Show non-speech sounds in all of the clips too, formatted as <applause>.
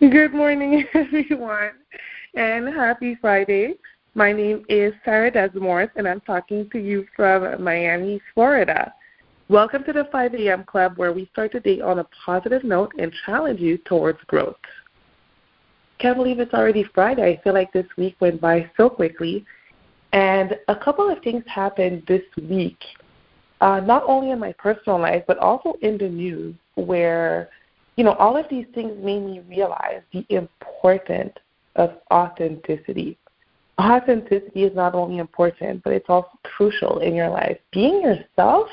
Good morning, <laughs> everyone, and happy Friday. My name is Sarah Desamours, and I'm talking to you from Miami, Florida. Welcome to the 5 a.m. Club, where we start the day on a positive note and challenge you towards growth. Can't believe it's already Friday. I feel like this week went by so quickly. And a couple of things happened this week, uh, not only in my personal life, but also in the news, where you know, all of these things made me realize the importance of authenticity. Authenticity is not only important, but it's also crucial in your life. Being yourself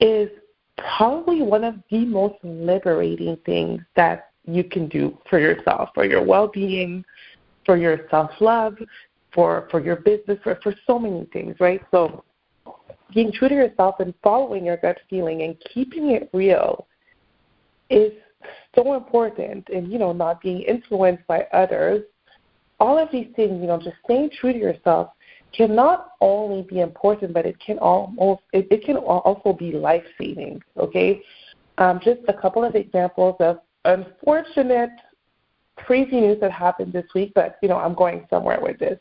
is probably one of the most liberating things that you can do for yourself, for your well being, for your self love, for, for your business, for, for so many things, right? So being true to yourself and following your gut feeling and keeping it real is so important and you know not being influenced by others. All of these things you know just staying true to yourself can not only be important but it can almost it, it can also be life saving okay? Um, just a couple of examples of unfortunate crazy news that happened this week but you know i'm going somewhere with this.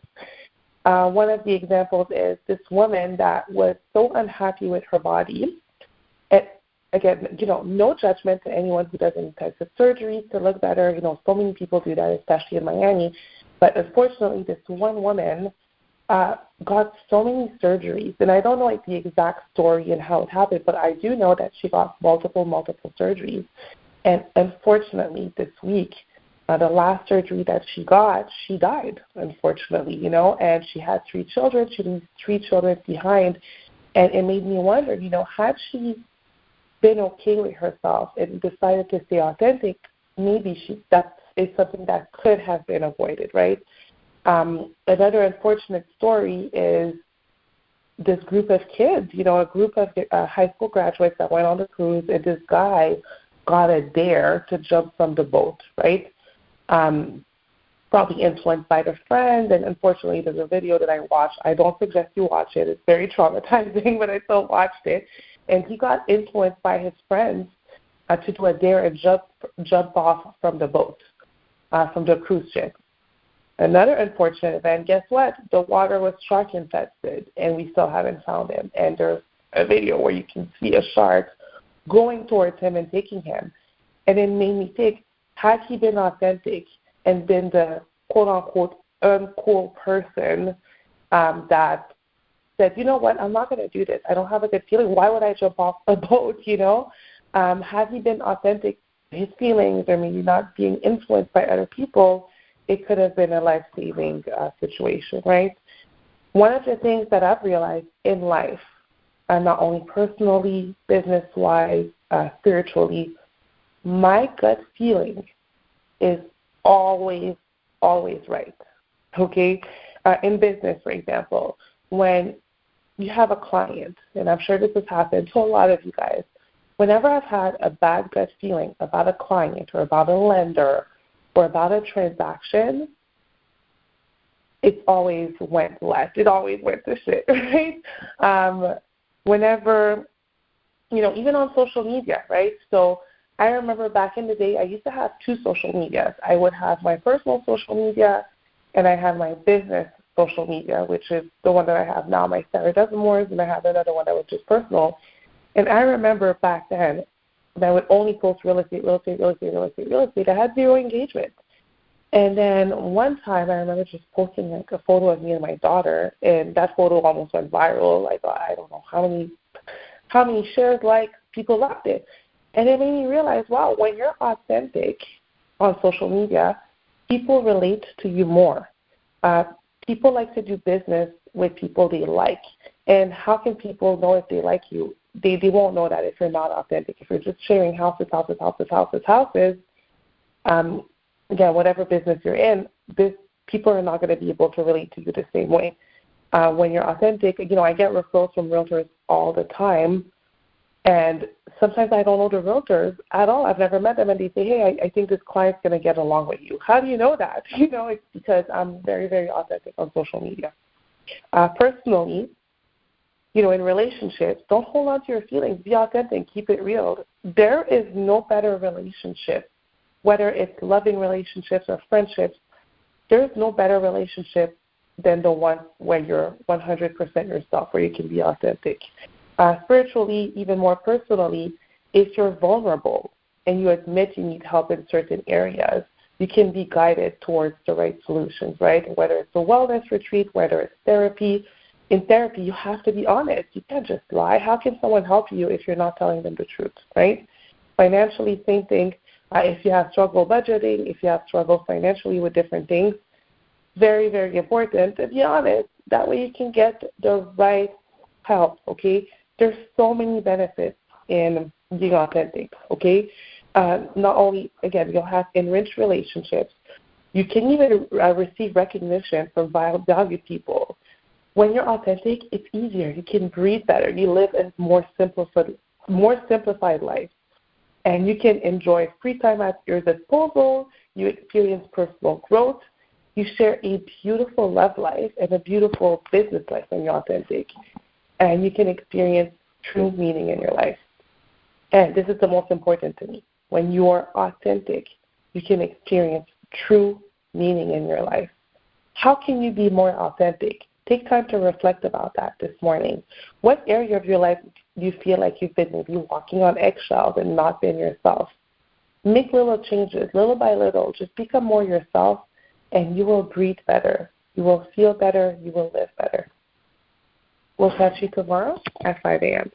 Uh, one of the examples is this woman that was so unhappy with her body again, you know, no judgment to anyone who does any types of surgeries to look better. You know, so many people do that, especially in Miami. But unfortunately, this one woman uh, got so many surgeries, and I don't know like the exact story and how it happened, but I do know that she got multiple, multiple surgeries. And unfortunately, this week, uh, the last surgery that she got, she died, unfortunately, you know, and she had three children. She leaves three children behind. And it made me wonder, you know, had she been okay with herself and decided to stay authentic, maybe she that is something that could have been avoided, right? Um, another unfortunate story is this group of kids, you know, a group of uh, high school graduates that went on the cruise, and this guy got a dare to jump from the boat, right? Um, probably influenced by their friend, and unfortunately, there's a video that I watched. I don't suggest you watch it; it's very traumatizing, <laughs> but I still watched it and he got influenced by his friends uh, to do a dare and jump jump off from the boat, uh, from the cruise ship. Another unfortunate event. Guess what? The water was shark infested, and we still haven't found him. And there's a video where you can see a shark going towards him and taking him. And it made me think: had he been authentic and been the quote unquote uncool person um, that said, you know what, I'm not going to do this. I don't have a good feeling. Why would I jump off a <laughs> boat? You know, um, had he been authentic his feelings or maybe not being influenced by other people, it could have been a life saving uh, situation, right? One of the things that I've realized in life, uh, not only personally, business wise, uh, spiritually, my gut feeling is always, always right. Okay? Uh, in business, for example, when you have a client, and I'm sure this has happened to a lot of you guys. Whenever I've had a bad gut feeling about a client or about a lender or about a transaction, it always went left. It always went to shit, <laughs> right? Um, whenever, you know, even on social media, right? So I remember back in the day, I used to have two social medias. I would have my personal social media, and I had my business social media, which is the one that I have now, my Sarah Desamours, and I have another one that was just personal. And I remember back then that I would only post real estate, real estate, real estate, real estate, real estate. I had zero engagement. And then one time I remember just posting like a photo of me and my daughter, and that photo almost went viral. Like I don't know how many how many shares, likes, people loved it. And it made me realize, wow, when you're authentic on social media, people relate to you more. Uh, people like to do business with people they like. And how can people know if they like you? They they won't know that if you're not authentic. If you're just sharing houses, houses, houses, houses, houses, um, again, whatever business you're in, this people are not going to be able to relate to you the same way. Uh, when you're authentic, you know, I get referrals from realtors all the time and sometimes I don't know the realtors at all. I've never met them, and they say, "Hey, I, I think this client's going to get along with you." How do you know that? <laughs> You know, it's because I'm very, very authentic on social media. Uh, personally, you know, in relationships, don't hold on to your feelings. Be authentic. Keep it real. There is no better relationship whether it's loving relationships or friendships, there's no better relationship than the one when you're 100% yourself, where you can be authentic. Uh, spiritually, even more personally, if you're vulnerable and you admit you need help in certain areas, you can be guided towards the right solutions, right? Whether it's a wellness retreat, whether it's therapy. In therapy, you have to be honest. You can't just lie. How can someone help you if you're not telling them the truth, right? Financially, same thing. Uh, if you have struggle budgeting, if you have struggle financially with different things, very, very important to be honest. That way you can get the right help, okay? There's so many benefits in being authentic, okay? Uh, not only, again, you'll have enriched relationships, you can even uh, receive recognition from valued people. When you're authentic, it's easier. You can breathe better. You live a more simplified, more simplified life. And you can enjoy free time at your disposal. You experience personal growth you share a beautiful love life and a beautiful business life when you're authentic. And you can experience true meaning in your life. And this is the most important to me. When you are authentic, you can experience true meaning in your life. How can you be more authentic? Take time to reflect about that this morning. What area of your life do you feel like you've been maybe walking on eggshells and not been yourself? Make little changes, little by little. Just become more yourself and you will breathe better. You will feel better. You will live better. We'll catch you tomorrow at 5 a.m.